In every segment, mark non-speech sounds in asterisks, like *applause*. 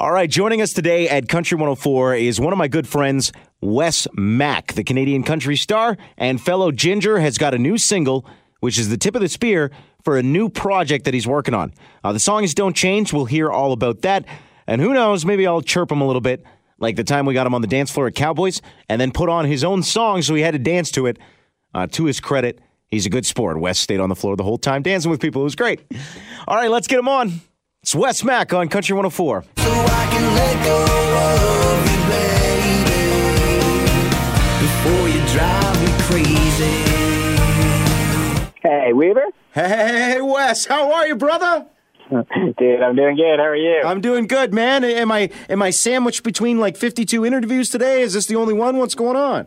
All right, joining us today at Country 104 is one of my good friends, Wes Mack, the Canadian country star and fellow Ginger, has got a new single, which is the tip of the spear for a new project that he's working on. Uh, the songs don't change. We'll hear all about that. And who knows, maybe I'll chirp him a little bit, like the time we got him on the dance floor at Cowboys, and then put on his own song so he had to dance to it. Uh, to his credit, he's a good sport. Wes stayed on the floor the whole time dancing with people. It was great. All right, let's get him on. It's Wes Mack on Country 104. So I can let go of you, baby, before you drive me crazy. Hey, Weaver. Hey, Wes, how are you, brother? *laughs* Dude, I'm doing good. How are you? I'm doing good, man. Am I am I sandwiched between like 52 interviews today? Is this the only one? What's going on?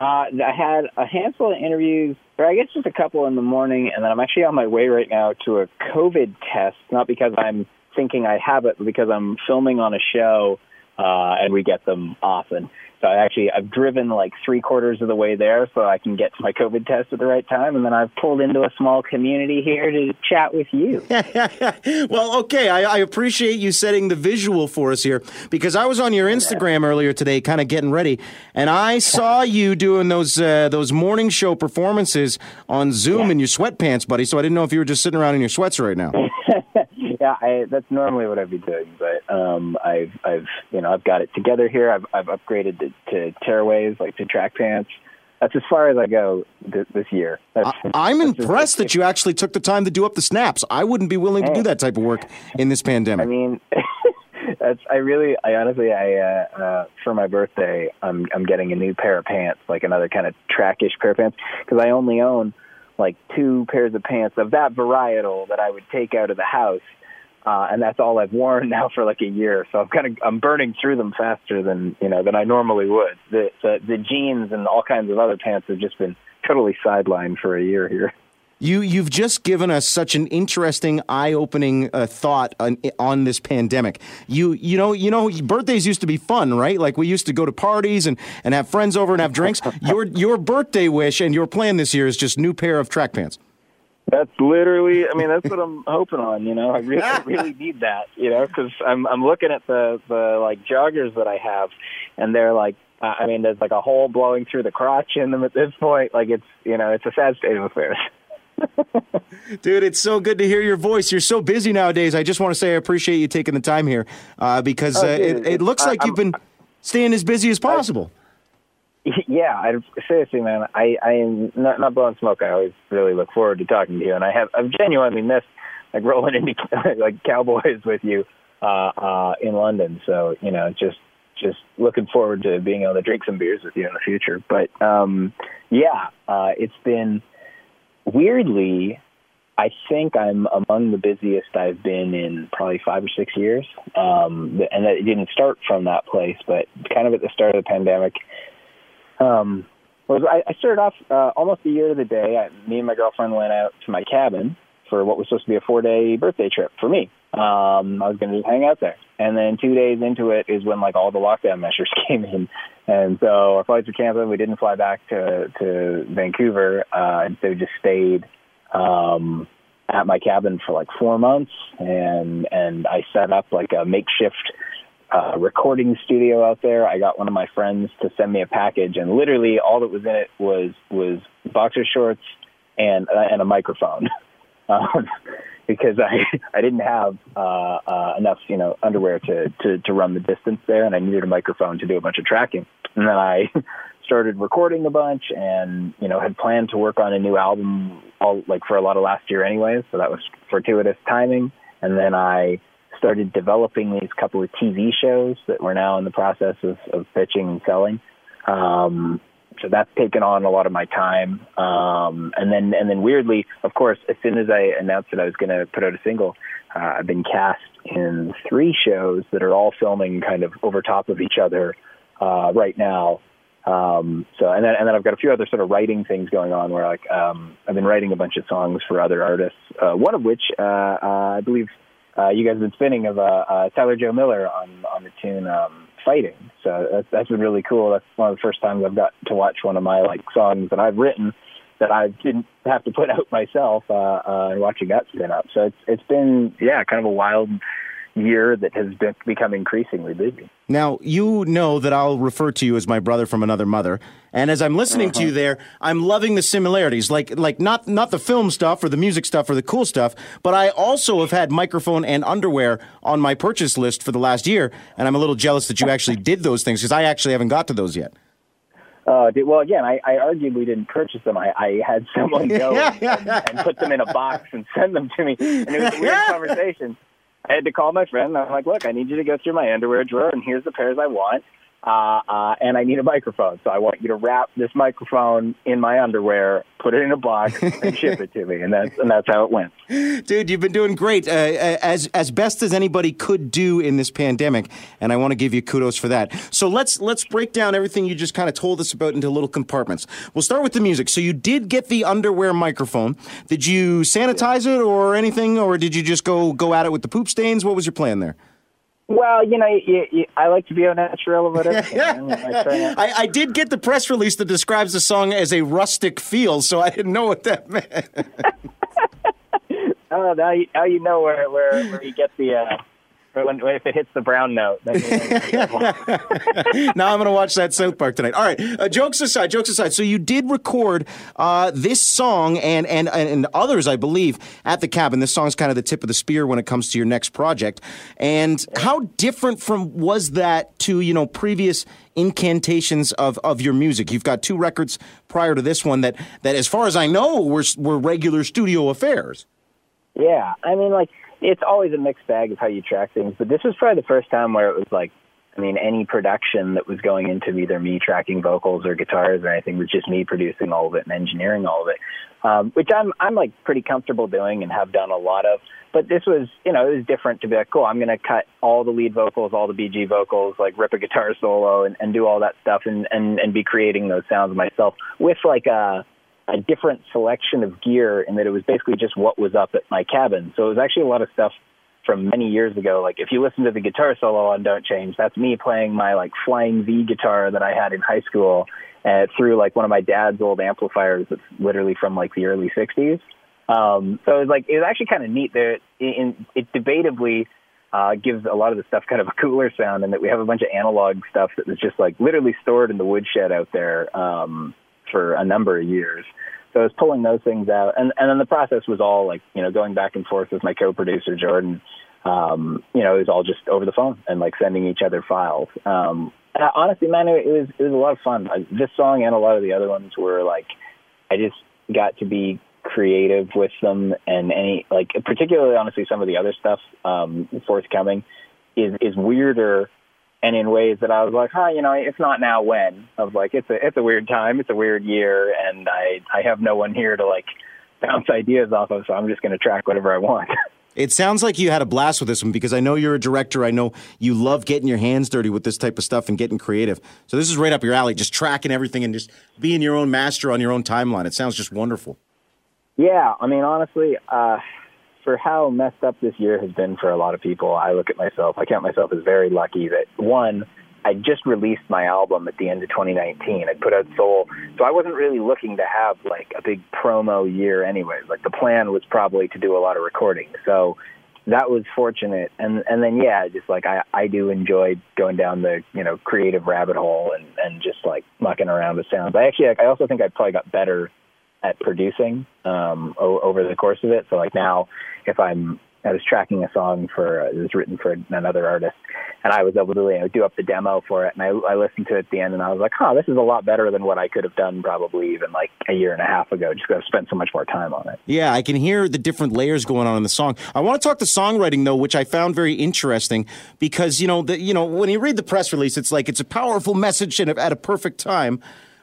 Uh, I had a handful of interviews, or I guess just a couple in the morning, and then I'm actually on my way right now to a COVID test. Not because I'm thinking I have it, but because I'm filming on a show, uh, and we get them often. So I actually I've driven like three quarters of the way there so I can get to my COVID test at the right time, and then I've pulled into a small community here to chat with you. *laughs* well, okay. I, I appreciate you setting the visual for us here because I was on your Instagram earlier today, kind of getting ready, and I saw you doing those uh, those morning show performances on Zoom in your sweatpants, buddy. So I didn't know if you were just sitting around in your sweats right now. *laughs* yeah, I, that's normally what I'd be doing, but um, I've, I've, you know, I've got it together here. I've, I've upgraded to, to tearaways, like to track pants. That's as far as I go th- this year. That's, I, am just- impressed that you actually took the time to do up the snaps. I wouldn't be willing to do that type of work in this pandemic. I mean, *laughs* that's. I really, I honestly, I uh, uh, for my birthday, I'm I'm getting a new pair of pants, like another kind of trackish pair of pants, because I only own like two pairs of pants of that varietal that I would take out of the house. Uh, and that's all I've worn *laughs* now for like a year. So I'm kind of I'm burning through them faster than you know than I normally would. The the, the jeans and all kinds of other pants have just been totally sidelined for a year here. You you've just given us such an interesting, eye-opening uh, thought on, on this pandemic. You you know you know birthdays used to be fun, right? Like we used to go to parties and, and have friends over and have drinks. *laughs* your your birthday wish and your plan this year is just new pair of track pants. That's literally. I mean, that's what I'm *laughs* hoping on. You know, I really, I really *laughs* need that. You know, because I'm I'm looking at the the like joggers that I have, and they're like. Uh, I mean, there's like a hole blowing through the crotch in them at this point. Like it's, you know, it's a sad state of affairs. *laughs* Dude, it's so good to hear your voice. You're so busy nowadays. I just want to say I appreciate you taking the time here uh, because Oh, uh, dude, it, it looks like you've been staying as busy as possible. *laughs* yeah, I seriously, man. I I am not not blowing smoke. I always really look forward to talking to you, and I have I've genuinely missed like rolling into *laughs* like Cowboys with you uh, uh, in London. So you know, just just looking forward to being able to drink some beers with you in the future. But um, yeah, uh, it's been weirdly. I think I'm among the busiest I've been in probably five or six years, um, and it didn't start from that place, but kind of at the start of the pandemic um, was I, I started off uh, almost a year to the day. I, me and my girlfriend went out to my cabin for what was supposed to be a four day birthday trip for me. Um, I was going to just hang out there, and then two days into it is when like all the lockdown *laughs* measures came in, and so our flights were canceled. We didn't fly back to to Vancouver. Uh, instead, we just stayed um, at my cabin for like four months, and and I set up like a makeshift uh, recording studio out there. I got one of my friends to send me a package, and literally all that was in it was was boxer shorts and uh, and a microphone, *laughs* um, because I *laughs* I didn't have uh, uh, enough you know underwear to, to to run the distance there, and I needed a microphone to do a bunch of tracking. And then I *laughs* started recording a bunch, and you know had planned to work on a new album all like for a lot of last year anyways. So that was fortuitous timing. And then I started developing these couple of TV shows that we're now in the process of, of pitching and selling. Um, so that's taken on a lot of my time. Um, and then, and then weirdly, of course, as soon as I announced that I was going to put out a single, uh, I've been cast in three shows that are all filming kind of over top of each other uh, right now. Um, so, and then, and then I've got a few other sort of writing things going on where like, um, I've been writing a bunch of songs for other artists, uh, one of which, uh, uh, I believe, uh, you guys have been spinning of, uh, uh, Tyler Joe Miller on, on the tune, um, Fighting. So that's, that's been really cool. That's one of the first times I've got to watch one of my like songs that I've written that I didn't have to put *laughs* out myself, uh, uh, and watching that spin up. So it's, it's been, yeah, kind of a wild, year that has been, become increasingly busy. Now, you know that I'll refer to you as my brother from another mother. And as I'm listening Uh-huh. to you there, I'm loving the similarities. Like like not not the film stuff or the music stuff or the cool stuff, but I also have had microphone and underwear on my purchase list for the last year, and I'm a little jealous that you actually *laughs* did those things because I actually haven't got to those yet. Uh, well, again, I, I arguably didn't purchase them. I, I had someone go *laughs* and, and put them in a box and send them to me, and it was a weird *laughs* conversation. I had to call my friend. I'm like, "Look, I need you to go through my underwear drawer, and here's the pairs I want, uh, uh, and I need a microphone. So I want you to wrap this microphone in my underwear, put it in a box, and ship it to me." And that's and that's how it went. Dude, you've been doing great, uh, as as best as anybody could do in this pandemic, and I want to give you kudos for that. So let's let's break down everything you just kind of told us about into little compartments. We'll start with the music. So you did get the underwear microphone. Did you sanitize it or anything, or did you just go go at it with the poop stains? What was your plan there? Well, you know, you, you, I like to be au natural about everything. man. I I, I did get the press release that describes the song as a rustic feel, so I didn't know what that *laughs* meant. *laughs* Oh, now you, now you know where where, where you get the uh, when, if it hits the brown note. Then *laughs* now I'm going to watch that South Park tonight. All right, uh, jokes aside, jokes aside. So you did record uh, this song and, and and others, I believe, at the cabin. This song's kind of the tip of the spear when it comes to your next project. And how different from was that to you know previous incantations of, of your music? You've got two records prior to this one that that, as far as I know, were were regular studio affairs. yeah, I mean, like it's always a mixed bag of how you track things, but this was probably the first time where it was like, I mean, any production that was going into either me tracking vocals or guitars or anything was just me producing all of it and engineering all of it, um, which I'm I'm like pretty comfortable doing and have done a lot of. But this was, you know, it was different to be like, cool, I'm going to cut all the lead vocals, all the BG vocals, like rip a guitar solo and, and do all that stuff and, and, and be creating those sounds myself with like a, a different selection of gear in that it was basically just what was up at my cabin. So it was actually a lot of stuff from many years ago. Like if you listen to the guitar solo on Don't Change, that's me playing my like flying V guitar that I had in high school uh, through like one of my dad's old amplifiers that's literally from like the early 60s. Um, so it was like it was actually kind of neat. There, in, it debatably uh, gives a lot of the stuff kind of a cooler sound, and that we have a bunch of analog stuff that was just like literally stored in the woodshed out there um, for a number of years. So I was pulling those things out, and and then the process was all like you know going back and forth with my co-producer Jordan. Um, you know, it was all just over the phone and like sending each other files. Um, and I- honestly, man, it was it was a lot of fun. Uh, This song and a lot of the other ones were like, I just got to be creative with them, and any like particularly honestly, some of the other stuff um, forthcoming is is weirder and in ways that I was like, huh, you know, if not now, when? Of like, it's a it's a weird time, it's a weird year, and I I have no one here to like bounce ideas off of, so I'm just going to track whatever I want. *laughs* It sounds like you had a blast with this one because I know you're a director. I know you love getting your hands dirty with this type of stuff and getting creative. So this is right up your alley, just tracking everything and just being your own master on your own timeline. It sounds just wonderful. Yeah, I mean, honestly, uh, for how messed up this year has been for a lot of people, I look at myself, I count myself as very lucky that one, I just released my album at the end of 2019. I put out Soul, so I wasn't really looking to have like a big promo year, anyways. Like the plan was probably to do a lot of recording, so that was fortunate. And and then yeah, just like I I do enjoy going down the you know creative rabbit hole and and just like mucking around with sounds. I actually I also think I probably got better at producing um, o- over the course of it. So like now, if I'm I was tracking a song for uh, it was written for another artist, and I was able to you know, do up the demo for it, and I, I listened to it at the end, and I was like, huh, this is a lot better than what I could have done probably even like a year and a half ago. Just because I spent so much more time on it. Yeah, I can hear the different layers going on in the song. I want to talk the songwriting though, which I found very interesting because you know the, you know when you read the press release, it's like it's a powerful message and at a perfect time.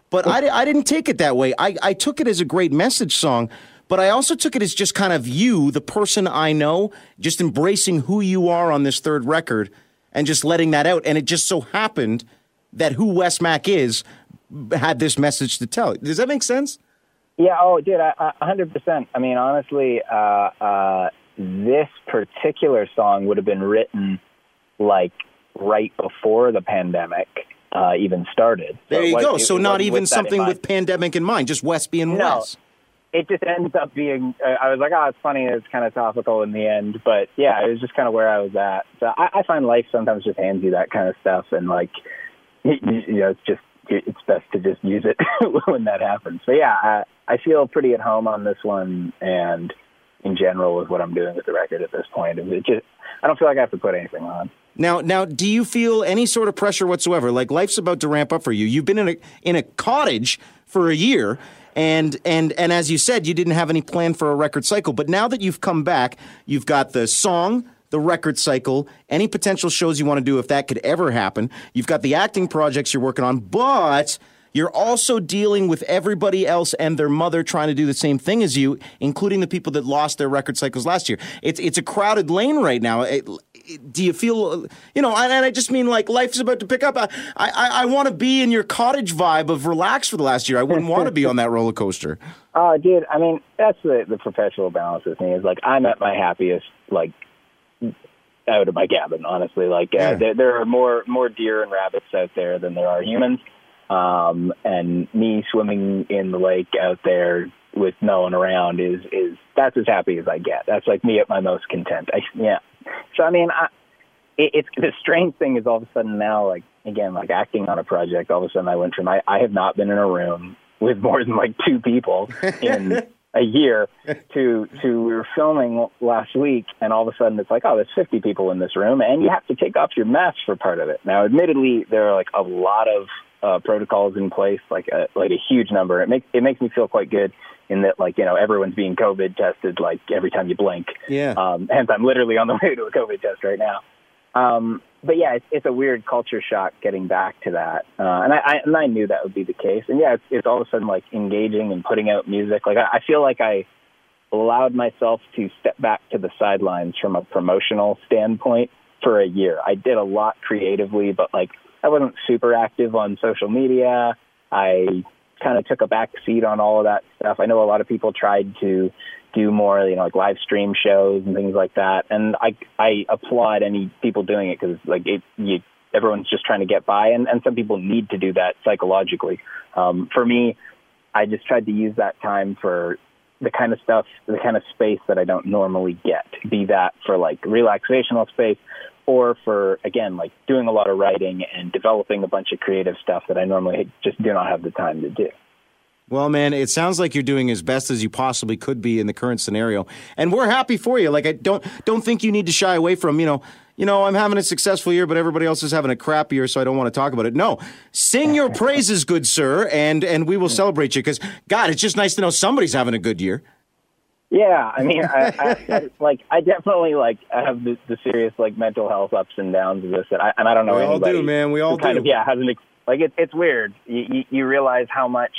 But I, I didn't take it that way. I, I took it as a great message song, but I also took it as just kind of you, the person I know, just embracing who you are on this third record and just letting that out. And it just so happened that who Wes Mack is had this message to tell. Does that make sense? Yeah. Oh, dude, a hundred percent. I mean, honestly, uh, uh, this particular song would have been written like right before the pandemic uh, even started. So There you was- go. So not even something with pandemic in mind, just Wes being No. Wes. it just ends up being. Uh, I was like, oh, it's funny. It's kind of topical in the end, but yeah, it was just kind of where I was at. So I, I find life sometimes just hands you that kind of stuff, and like, you, *laughs* you know, it's just it's best to just use it *laughs* when that happens. But yeah, I, I feel pretty at home on this one, and in general with what I'm doing with the record at this point. It just I don't feel like I have to put anything on. Now, now, do you feel any sort of pressure whatsoever? Like life's about to ramp up for you. You've been in a in a cottage for a year, and and and as you said, you didn't have any plan for a record cycle. But now that you've come back, you've got the song, the record cycle, any potential shows you want to do if that could ever happen. You've got the acting projects you're working on, but you're also dealing with everybody else and their mother trying to do the same thing as you, including the people that lost their record cycles last year. It's it's a crowded lane right now. It, do you feel you know and, i just mean like life's about to pick up i i, I want to be in your cottage vibe of relax for the last year i wouldn't want to be on that roller coaster oh *laughs* dude i mean that's the the professional balance with me is like i'm at my happiest like out of my cabin honestly like uh, yeah. there, there are more more deer and rabbits out there than there are humans um and me swimming in the lake out there with no one around is is that's as happy as I get. That's like me at my most content. I, yeah, so I mean, I, it, it's *laughs* the strange thing is all of a sudden now, like again, like acting on a project. All of a sudden, I went from I, I have not been in a room with more than like two people in *laughs* a year to to we were filming last week, and all of a sudden it's like, oh, there's 50 people in this room, and you have to take off your mask for part of it. Now, admittedly, there are like a lot of uh, protocols in place, like a like a huge number. It makes it makes me feel quite good in that like you know everyone's being COVID tested like every time you blink. Yeah. Um, hence, I'm literally on the *laughs* way to a COVID test right now. Um, but yeah, it's, it's a weird culture shock getting back to that, uh, and I, I and I knew that would be the case. And yeah, it's, it's all of a sudden like engaging and putting out music. Like I, I feel like I allowed myself to step back to the sidelines from a promotional standpoint for a year. I did a lot creatively, but like I wasn't super active on social media. I kind of took a back seat on all of that stuff. I know a lot of people tried to do more, you know, like live stream shows and things like that. And I I applaud any people doing it because like it you everyone's just trying to get by, and and some people need to do that psychologically. Um, for me, I just tried to use that time for the kind of stuff, the kind of space that I don't normally get. Be that for like relaxational space or for again like doing a lot of writing and developing a bunch of creative stuff that I normally just do not have the time to do. Well, man, it sounds like you're doing as best as you possibly could be in the current scenario, and we're happy for you. Like I don't don't think you need to shy away from you know you know I'm having a successful year, but everybody else is having a crap year, so I don't want to talk about it. No, sing your *laughs* praises, good sir, and and we will celebrate you because God, it's just nice to know somebody's having a good year. Yeah, I mean, I, *laughs* I, I, like I definitely like I have the, the serious like mental health ups and downs of this, and I, and I don't know we all do, man. We all kind of yeah hasn't like it, it's weird. You, you you realize how much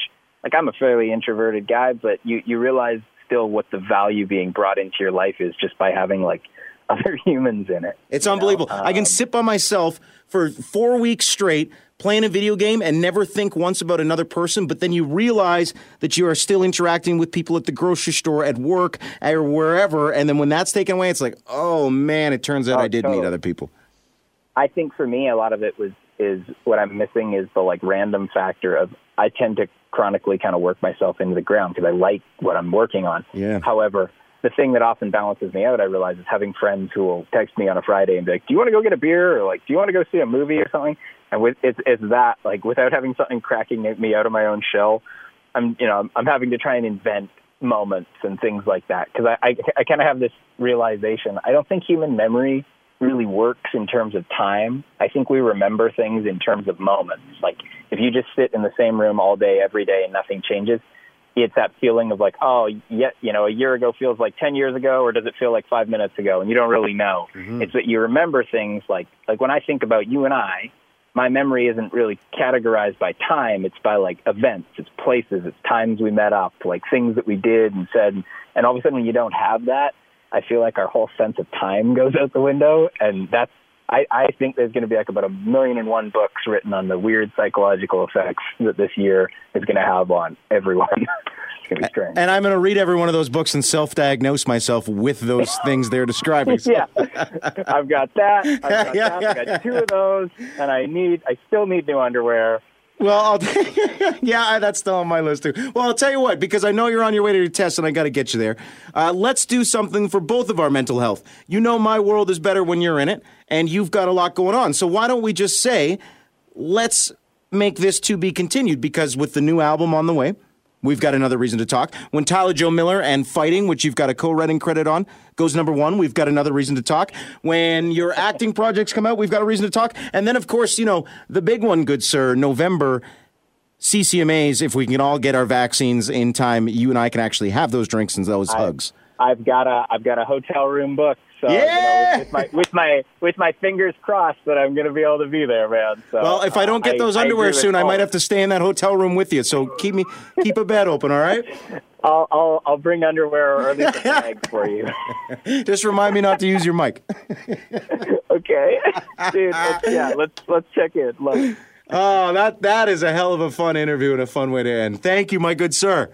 like I'm a fairly introverted guy, but you you realize still what the value being brought into your life is just by having like *laughs* other humans in it. It's unbelievable. Um, I can um, sit by myself for four weeks straight playing a video game and never think once about another person, but then you realize that you are still interacting with people at the grocery store, at work, or wherever. And then when that's taken away, it's like, oh man, it turns out oh, I did totally. meet other people. I think for me, a lot of it was is what I'm missing is the like random factor of I tend to chronically kind of work myself into the ground because I like what I'm working on. Yeah. However, the thing that often balances me out, I realize, is having friends who will text me on a Friday and be like, "Do you want to go get a beer?" or like, "Do you want to go see a movie or something?" And with it's it's that like without having something cracking me out of my own shell, I'm you know I'm having to try and invent moments and things like that because I I, I kind of have this realization. I don't think human memory really works in terms of time. I think we remember things in terms of moments. Like if you just sit in the same room all day every day and nothing changes, it's that feeling of like, oh, yet you know, a year ago feels like ten years ago, or does it feel like five minutes ago? And you don't really know. Mm-hmm. It's that you remember things like like when I think about you and I, my memory isn't really categorized by time. It's by like events, it's places, it's times we met up, like things that we did and said. And all of a sudden, when you don't have that, I feel like our whole sense of time goes out the window, and that's I, I think there's going to be like about a million and one books written on the weird psychological effects that this year is going to have on everyone. *laughs* it's going to be strange. And I'm going to read every one of those books and self-diagnose myself with those *laughs* things they're describing. So. yeah, I've got that. I've got, *laughs* yeah, that. I've got two of those, and I need. I still need new underwear. Well, I'll, *laughs* yeah, that's still on my list too. Well, I'll tell you what, because I know you're on your way to your test, and I got to get you there. Uh, let's do something for both of our mental health. You know, my world is better when you're in it, and you've got a lot going on. So why don't we just say, let's make this to be continued? Because with the new album on the way, we've got another reason to talk. When Tyler Joe Miller and Fighting, which you've got a co-writing credit on, goes number one, we've got another reason to talk. When your acting projects come out, we've got a reason to talk. And then, of course, you know, the big one, good sir, November. CCMAs, if we can all get our vaccines in time, you and I can actually have those drinks and those hugs. I've got a I've got a hotel room booked. So Yeah! you know, with, with my with my with my fingers crossed that I'm going to be able to be there, man. So Well, if I don't get uh, those I underwear with soon, I might have to stay in that hotel room with you. So keep me keep a bed open, all right? *laughs* I'll I'll, I'll bring underwear or at least a *laughs* bag for you. *laughs* Just remind me not to use your mic. okay, dude. Let's, yeah, let's let's check in. Look, Oh, that that is a hell of a fun interview and a fun way to end. Thank you, my good sir.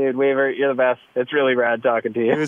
Dude, Weaver, you're the best. It's really rad talking to you.